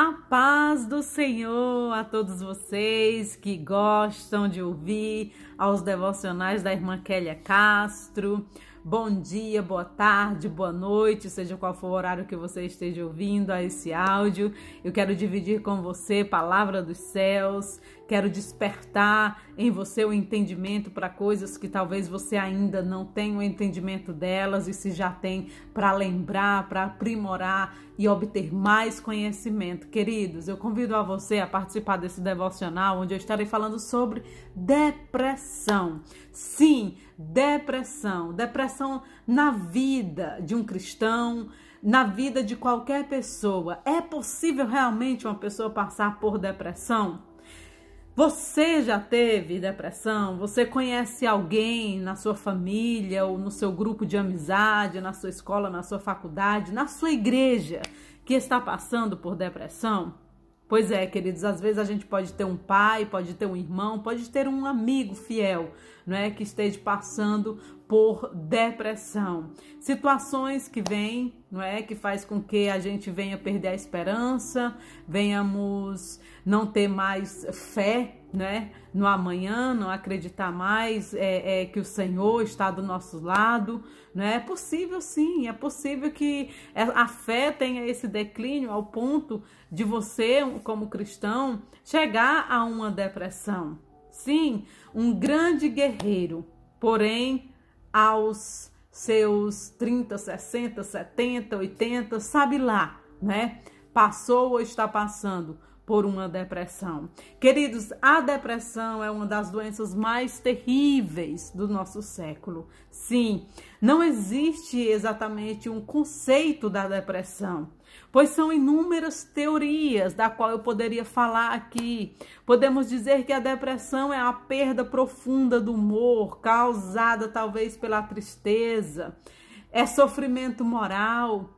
A paz do Senhor a todos vocês que gostam de ouvir aos devocionais da irmã Kélia Castro. Bom dia, boa tarde, boa noite, seja qual for o horário que você esteja ouvindo a esse áudio. Eu quero dividir com você palavra dos céus, quero despertar em você o entendimento para coisas que talvez você ainda não tenha o entendimento delas e se já tem para lembrar, para aprimorar e obter mais conhecimento. Queridos, eu convido a você a participar desse devocional onde eu estarei falando sobre depressão. Sim, depressão, depressão na vida de um cristão, na vida de qualquer pessoa. É possível realmente uma pessoa passar por depressão? Você já teve depressão? Você conhece alguém na sua família ou no seu grupo de amizade, na sua escola, na sua faculdade, na sua igreja que está passando por depressão? Pois é, queridos, às vezes a gente pode ter um pai, pode ter um irmão, pode ter um amigo fiel, não é, que esteja passando por depressão. Situações que vêm, não é, que faz com que a gente venha perder a esperança, venhamos não ter mais fé, né, no amanhã, não acreditar mais é, é, que o Senhor está do nosso lado, né? É possível sim, é possível que a fé tenha esse declínio ao ponto de você, como cristão, chegar a uma depressão. Sim, um grande guerreiro, porém aos seus 30, 60, 70, 80, sabe lá, né? Passou ou está passando por uma depressão. Queridos, a depressão é uma das doenças mais terríveis do nosso século. Sim, não existe exatamente um conceito da depressão, pois são inúmeras teorias da qual eu poderia falar aqui. Podemos dizer que a depressão é a perda profunda do humor, causada talvez pela tristeza, é sofrimento moral.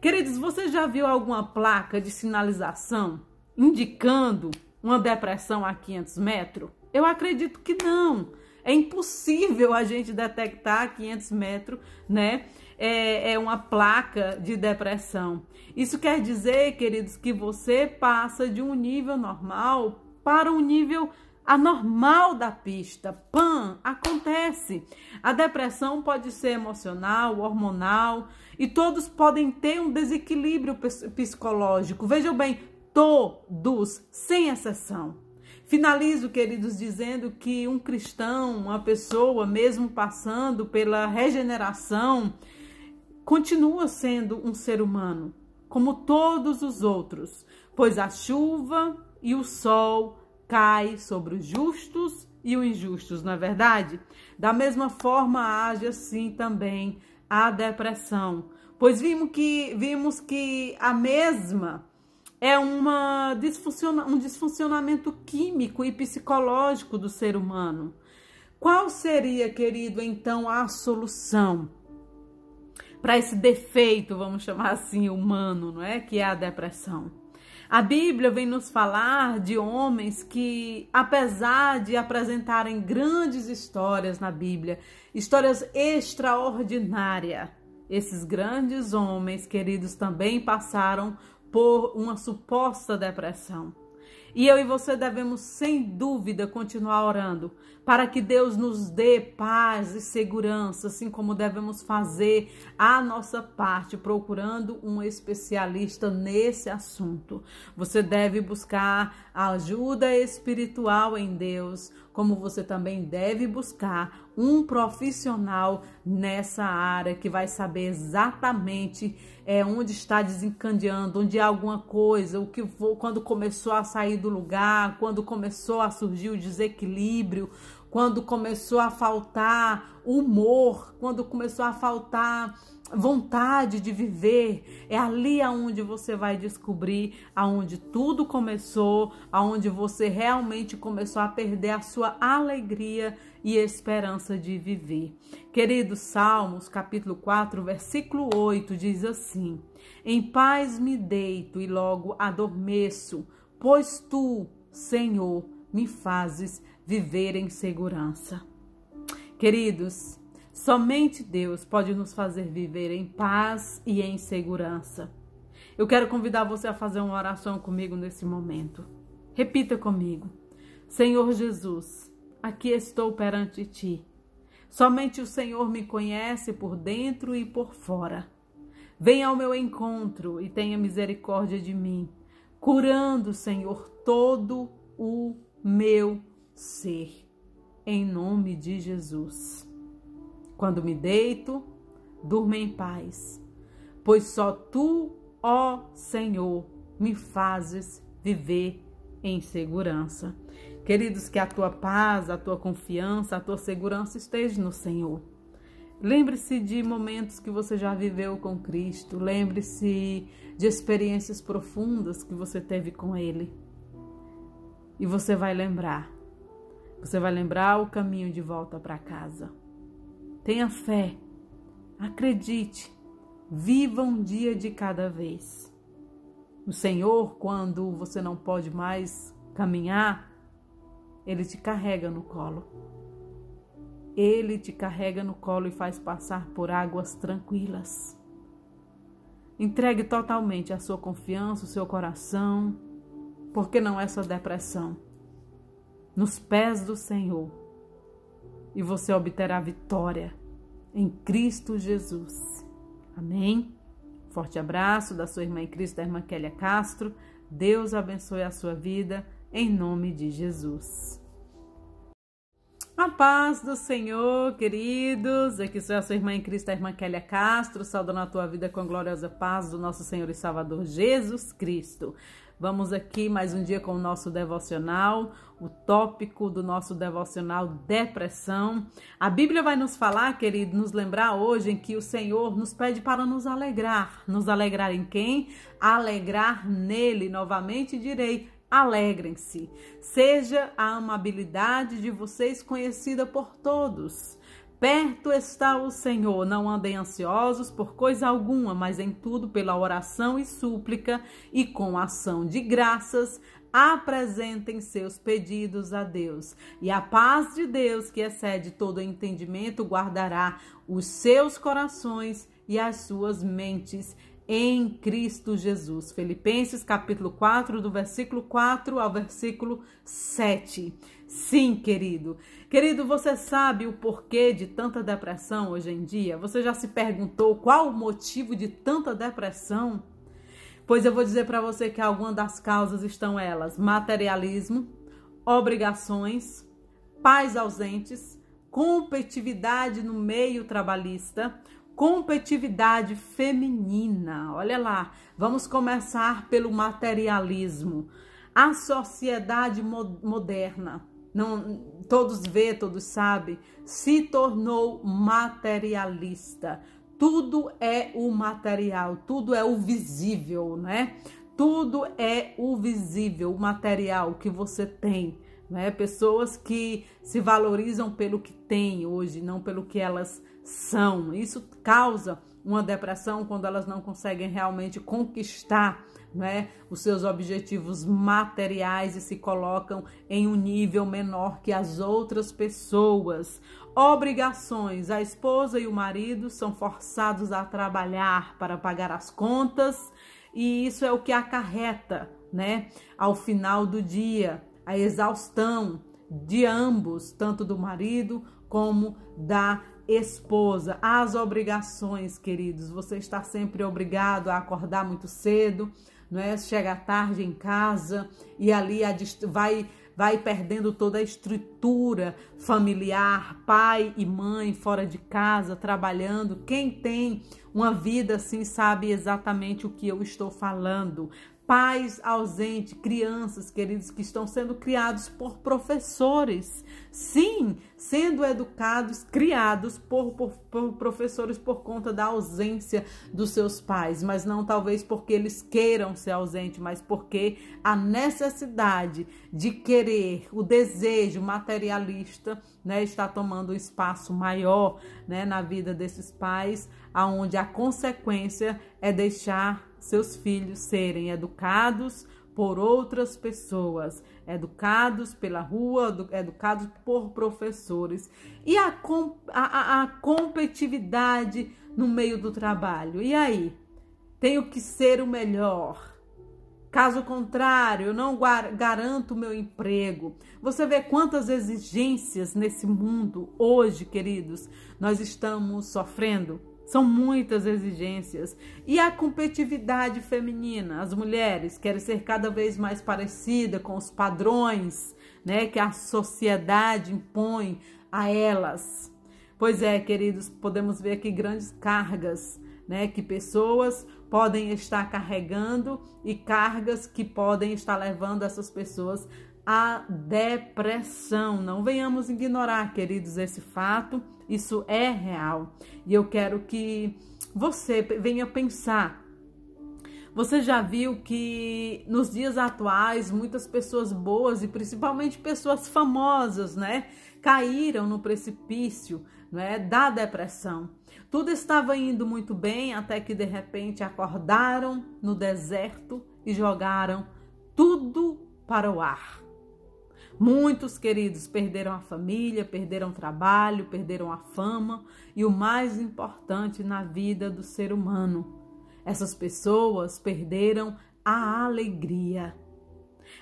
Queridos, você já viu alguma placa de sinalização indicando uma depressão a 500 metros? Eu acredito que não. É impossível a gente detectar a 500 metros, né? É, é uma placa de depressão. Isso quer dizer, queridos, que você passa de um nível normal para um nível anormal da pista. Pan, acontece. A depressão pode ser emocional, hormonal e todos podem ter um desequilíbrio psicológico. Vejam bem, todos, sem exceção. Finalizo, queridos, dizendo que um cristão, uma pessoa, mesmo passando pela regeneração, continua sendo um ser humano, como todos os outros, pois a chuva e o sol cai sobre os justos e os injustos, não é verdade? Da mesma forma age assim também a depressão, pois vimos que vimos que a mesma é uma disfunciona um disfuncionamento químico e psicológico do ser humano. Qual seria, querido, então a solução para esse defeito, vamos chamar assim, humano, não é? Que é a depressão. A Bíblia vem nos falar de homens que, apesar de apresentarem grandes histórias na Bíblia, histórias extraordinárias, esses grandes homens, queridos, também passaram por uma suposta depressão. E eu e você devemos, sem dúvida, continuar orando para que Deus nos dê paz e segurança, assim como devemos fazer a nossa parte, procurando um especialista nesse assunto. Você deve buscar ajuda espiritual em Deus, como você também deve buscar um profissional nessa área que vai saber exatamente é, onde está desencadeando, onde há alguma coisa, o que quando começou a sair do lugar, quando começou a surgir o desequilíbrio, quando começou a faltar humor, quando começou a faltar vontade de viver, é ali aonde você vai descobrir aonde tudo começou, aonde você realmente começou a perder a sua alegria e esperança de viver. Queridos Salmos, capítulo 4, versículo 8 diz assim: Em paz me deito e logo adormeço, pois tu, Senhor, me fazes viver em segurança. Queridos, somente Deus pode nos fazer viver em paz e em segurança. Eu quero convidar você a fazer uma oração comigo nesse momento. Repita comigo: Senhor Jesus, aqui estou perante ti. Somente o Senhor me conhece por dentro e por fora. Venha ao meu encontro e tenha misericórdia de mim, curando, Senhor, todo o meu ser. Em nome de Jesus. Quando me deito, durma em paz, pois só tu, ó Senhor, me fazes viver em segurança. Queridos, que a tua paz, a tua confiança, a tua segurança esteja no Senhor. Lembre-se de momentos que você já viveu com Cristo. Lembre-se de experiências profundas que você teve com Ele. E você vai lembrar. Você vai lembrar o caminho de volta para casa. Tenha fé. Acredite. Viva um dia de cada vez. O Senhor, quando você não pode mais caminhar, Ele te carrega no colo. Ele te carrega no colo e faz passar por águas tranquilas. Entregue totalmente a sua confiança, o seu coração, porque não é só depressão. Nos pés do Senhor, e você obterá vitória em Cristo Jesus. Amém? Forte abraço da sua irmã em Cristo, da irmã Kélia Castro. Deus abençoe a sua vida, em nome de Jesus. A paz do Senhor, queridos. Aqui sou a sua irmã em Cristo, a irmã Kélia Castro, saudando a tua vida com a gloriosa paz do nosso Senhor e Salvador Jesus Cristo. Vamos aqui mais um dia com o nosso devocional, o tópico do nosso devocional depressão. A Bíblia vai nos falar, querido, nos lembrar hoje em que o Senhor nos pede para nos alegrar. Nos alegrar em quem? Alegrar nele. Novamente direi, alegrem-se. Seja a amabilidade de vocês conhecida por todos. Perto está o Senhor, não andem ansiosos por coisa alguma, mas em tudo pela oração e súplica e com ação de graças apresentem seus pedidos a Deus. E a paz de Deus, que excede todo entendimento, guardará os seus corações e as suas mentes em Cristo Jesus. Filipenses capítulo 4, do versículo 4 ao versículo 7. Sim, querido. Querido, você sabe o porquê de tanta depressão hoje em dia? Você já se perguntou qual o motivo de tanta depressão? Pois eu vou dizer para você que algumas das causas estão elas: materialismo, obrigações, pais ausentes, competitividade no meio trabalhista, competitividade feminina. Olha lá, vamos começar pelo materialismo. A sociedade moderna, não todos vê, todos sabem, se tornou materialista. Tudo é o material, tudo é o visível, né? Tudo é o visível, o material que você tem, né? Pessoas que se valorizam pelo que têm hoje, não pelo que elas são. Isso causa uma depressão quando elas não conseguem realmente conquistar né, os seus objetivos materiais e se colocam em um nível menor que as outras pessoas. Obrigações: a esposa e o marido são forçados a trabalhar para pagar as contas, e isso é o que acarreta, né, ao final do dia, a exaustão de ambos, tanto do marido como da esposa, as obrigações, queridos. Você está sempre obrigado a acordar muito cedo, não é? Chega tarde em casa e ali vai vai perdendo toda a estrutura familiar, pai e mãe fora de casa, trabalhando. Quem tem uma vida assim sabe exatamente o que eu estou falando pais ausentes, crianças, queridos, que estão sendo criados por professores. Sim, sendo educados, criados por, por, por, professores por conta da ausência dos seus pais, mas não talvez porque eles queiram ser ausentes, mas porque a necessidade de querer, o desejo materialista, né, está tomando um espaço maior, né, na vida desses pais, aonde a consequência é deixar seus filhos serem educados por outras pessoas, educados pela rua, educados por professores. E a, a, a competitividade no meio do trabalho. E aí? tenho que ser o melhor. Caso contrário, eu não garanto meu emprego. Você vê quantas exigências nesse mundo hoje, queridos, nós estamos sofrendo. São muitas exigências. E a competitividade feminina. As mulheres querem ser cada vez mais parecida com os padrões né, que a sociedade impõe a elas. Pois é, queridos, podemos ver aqui grandes cargas né, que pessoas podem estar carregando e cargas que podem estar levando essas pessoas à depressão. Não venhamos ignorar, queridos, esse fato, isso é real. E eu quero que você venha pensar. Você já viu que nos dias atuais muitas pessoas boas e principalmente pessoas famosas, né, caíram no precipício, né, da depressão. Tudo estava indo muito bem até que de repente acordaram no deserto e jogaram tudo para o ar. Muitos queridos perderam a família, perderam o trabalho, perderam a fama e o mais importante na vida do ser humano. Essas pessoas perderam a alegria.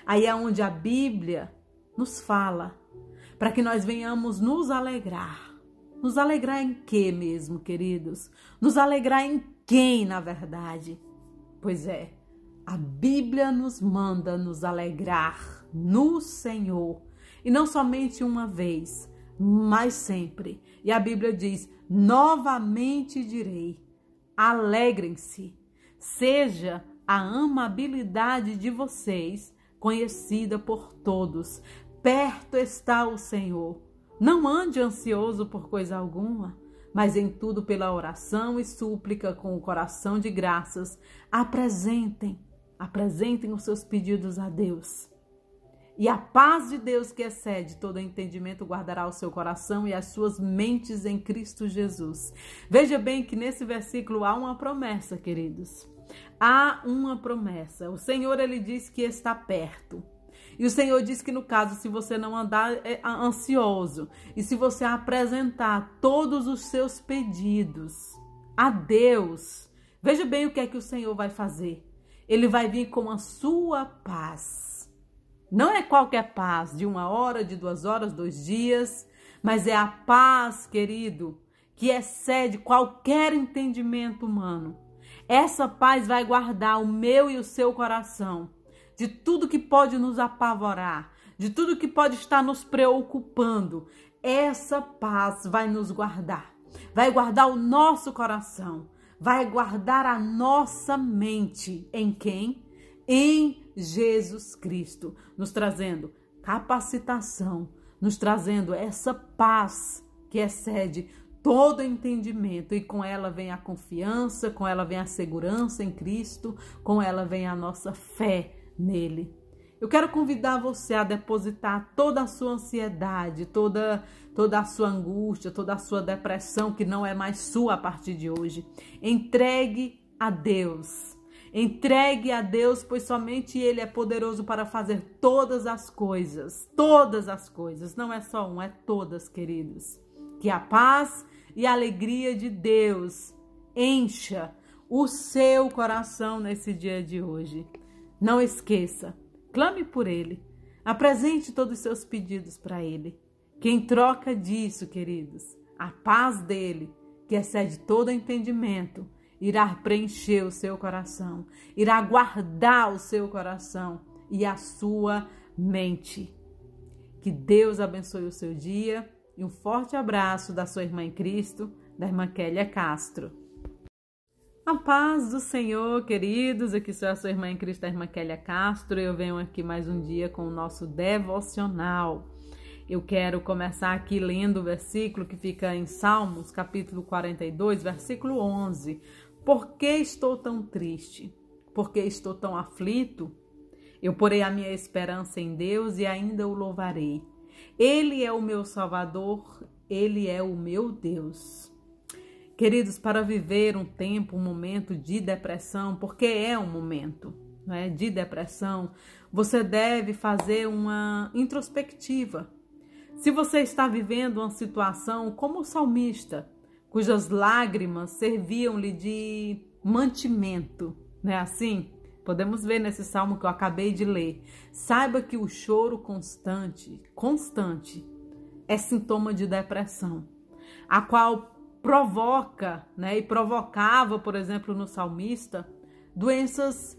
Aí é onde a Bíblia nos fala para que nós venhamos nos alegrar nos alegrar em quê mesmo, queridos? Nos alegrar em quem, na verdade? Pois é, a Bíblia nos manda nos alegrar no Senhor. E não somente uma vez, mas sempre. E a Bíblia diz: novamente direi: alegrem-se. Seja a amabilidade de vocês conhecida por todos. Perto está o Senhor. Não ande ansioso por coisa alguma, mas em tudo pela oração e súplica com o coração de graças, apresentem, apresentem os seus pedidos a Deus. E a paz de Deus que excede todo entendimento guardará o seu coração e as suas mentes em Cristo Jesus. Veja bem que nesse versículo há uma promessa, queridos. Há uma promessa. O Senhor ele diz que está perto. E o Senhor diz que no caso, se você não andar é, ansioso e se você apresentar todos os seus pedidos a Deus, veja bem o que é que o Senhor vai fazer. Ele vai vir com a sua paz. Não é qualquer paz de uma hora, de duas horas, dois dias, mas é a paz, querido, que excede qualquer entendimento humano. Essa paz vai guardar o meu e o seu coração de tudo que pode nos apavorar, de tudo que pode estar nos preocupando. Essa paz vai nos guardar, vai guardar o nosso coração, vai guardar a nossa mente em quem? Em Jesus Cristo, nos trazendo capacitação, nos trazendo essa paz que excede todo entendimento e com ela vem a confiança, com ela vem a segurança em Cristo, com ela vem a nossa fé nele. Eu quero convidar você a depositar toda a sua ansiedade, toda toda a sua angústia, toda a sua depressão que não é mais sua a partir de hoje. Entregue a Deus. Entregue a Deus, pois somente Ele é poderoso para fazer todas as coisas. Todas as coisas. Não é só um, é todas, queridos. Que a paz e a alegria de Deus encha o seu coração nesse dia de hoje. Não esqueça, clame por ele. Apresente todos os seus pedidos para ele. Que em troca disso, queridos, a paz dele, que excede todo entendimento, irá preencher o seu coração, irá guardar o seu coração e a sua mente. Que Deus abençoe o seu dia e um forte abraço da sua irmã em Cristo, da irmã Kélia Castro. A paz do Senhor, queridos. Aqui sou a sua irmã em Cristo, a irmã Kélia Castro. Eu venho aqui mais um dia com o nosso devocional. Eu quero começar aqui lendo o versículo que fica em Salmos, capítulo 42, versículo 11. Por que estou tão triste? Por que estou tão aflito? Eu porei a minha esperança em Deus e ainda o louvarei. Ele é o meu Salvador, ele é o meu Deus. Queridos, para viver um tempo, um momento de depressão, porque é um momento né, de depressão, você deve fazer uma introspectiva. Se você está vivendo uma situação como o salmista, cujas lágrimas serviam-lhe de mantimento, né? Assim, podemos ver nesse salmo que eu acabei de ler. Saiba que o choro constante, constante, é sintoma de depressão, a qual provoca, né, e provocava, por exemplo, no salmista, doenças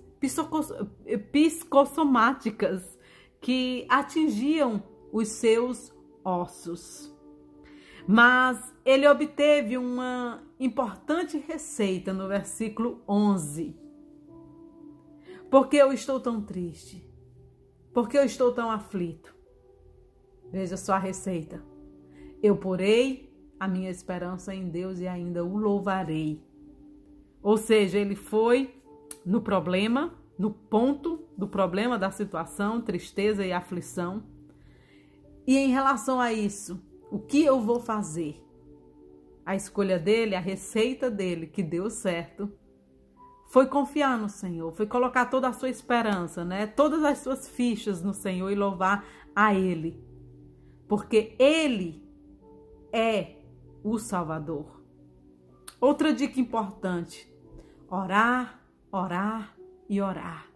psicossomáticas que atingiam os seus ossos. Mas ele obteve uma importante receita no versículo 11. Porque eu estou tão triste? Porque eu estou tão aflito? Veja só a receita. Eu porei a minha esperança em Deus e ainda o louvarei. Ou seja, ele foi no problema, no ponto do problema da situação, tristeza e aflição. E em relação a isso, o que eu vou fazer? A escolha dele, a receita dele, que deu certo, foi confiar no Senhor, foi colocar toda a sua esperança, né? Todas as suas fichas no Senhor e louvar a Ele. Porque Ele é o Salvador. Outra dica importante: orar, orar e orar.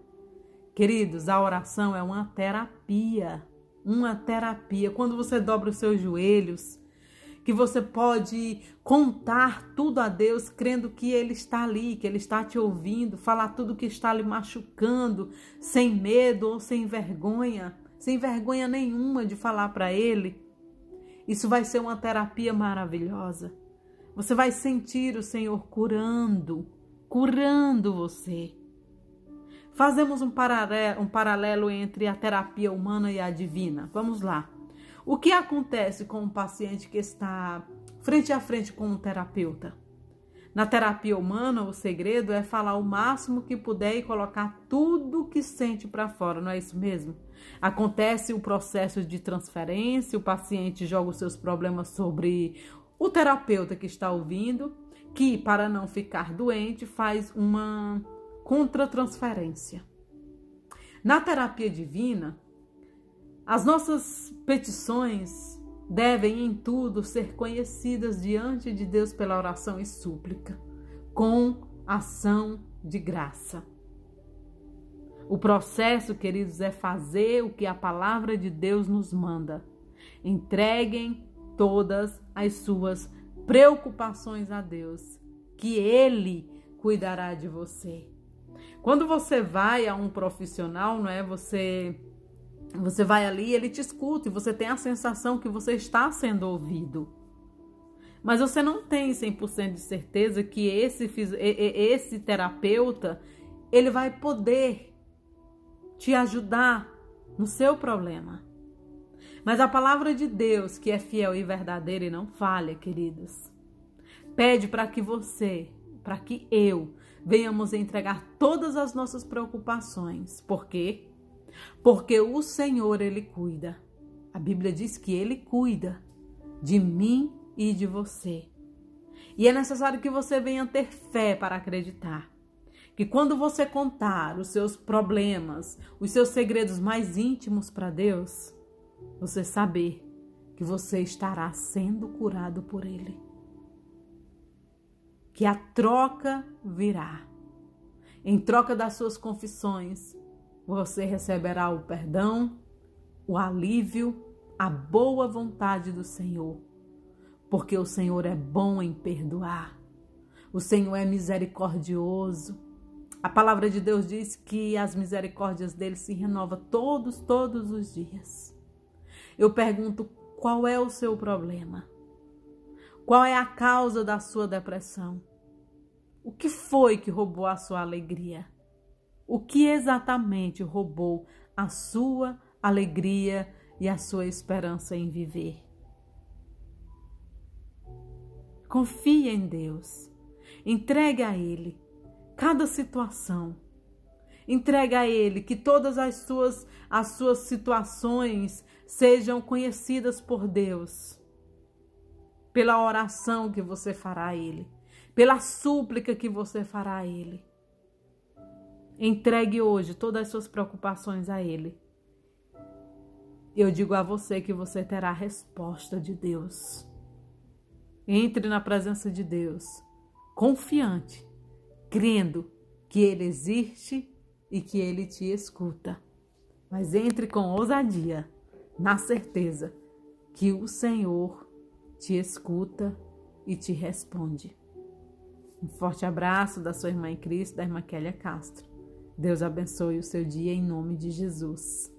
Queridos, a oração é uma terapia uma terapia. Quando você dobra os seus joelhos, que você pode contar tudo a Deus, crendo que Ele está ali, que Ele está te ouvindo, falar tudo que está lhe machucando, sem medo ou sem vergonha, sem vergonha nenhuma de falar para Ele. Isso vai ser uma terapia maravilhosa. Você vai sentir o Senhor curando, curando você. Fazemos um paralelo, um paralelo entre a terapia humana e a divina. Vamos lá. O que acontece com um paciente que está frente a frente com um terapeuta? Na terapia humana, o segredo é falar o máximo que puder e colocar tudo que sente para fora, não é isso mesmo? Acontece o processo de transferência, o paciente joga os seus problemas sobre o terapeuta que está ouvindo, que, para não ficar doente, faz uma contra-transferência. Na terapia divina, as nossas petições devem em tudo ser conhecidas diante de Deus pela oração e súplica, com ação de graça. O processo, queridos, é fazer o que a palavra de Deus nos manda. Entreguem todas as suas preocupações a Deus, que Ele cuidará de você. Quando você vai a um profissional, não é? Você você vai ali, ele te escuta e você tem a sensação que você está sendo ouvido. Mas você não tem 100% de certeza que esse esse terapeuta ele vai poder te ajudar no seu problema. Mas a palavra de Deus, que é fiel e verdadeira e não falha, queridos, pede para que você, para que eu venhamos entregar todas as nossas preocupações. Por quê? Porque o Senhor, Ele cuida. A Bíblia diz que Ele cuida de mim e de você. E é necessário que você venha ter fé para acreditar. Que quando você contar os seus problemas, os seus segredos mais íntimos para Deus, você saber que você estará sendo curado por Ele que a troca virá. Em troca das suas confissões, você receberá o perdão, o alívio, a boa vontade do Senhor, porque o Senhor é bom em perdoar. O Senhor é misericordioso. A palavra de Deus diz que as misericórdias dele se renovam todos, todos os dias. Eu pergunto, qual é o seu problema? Qual é a causa da sua depressão? O que foi que roubou a sua alegria? O que exatamente roubou a sua alegria e a sua esperança em viver? Confie em Deus. Entregue a Ele cada situação. Entregue a Ele que todas as suas, as suas situações sejam conhecidas por Deus, pela oração que você fará a Ele pela súplica que você fará a Ele. Entregue hoje todas as suas preocupações a Ele. Eu digo a você que você terá a resposta de Deus. Entre na presença de Deus, confiante crendo que Ele existe e que Ele te escuta. Mas entre com ousadia, na certeza que o Senhor te escuta e te responde. Um forte abraço da sua irmã em Cristo, da irmã Kélia Castro. Deus abençoe o seu dia em nome de Jesus.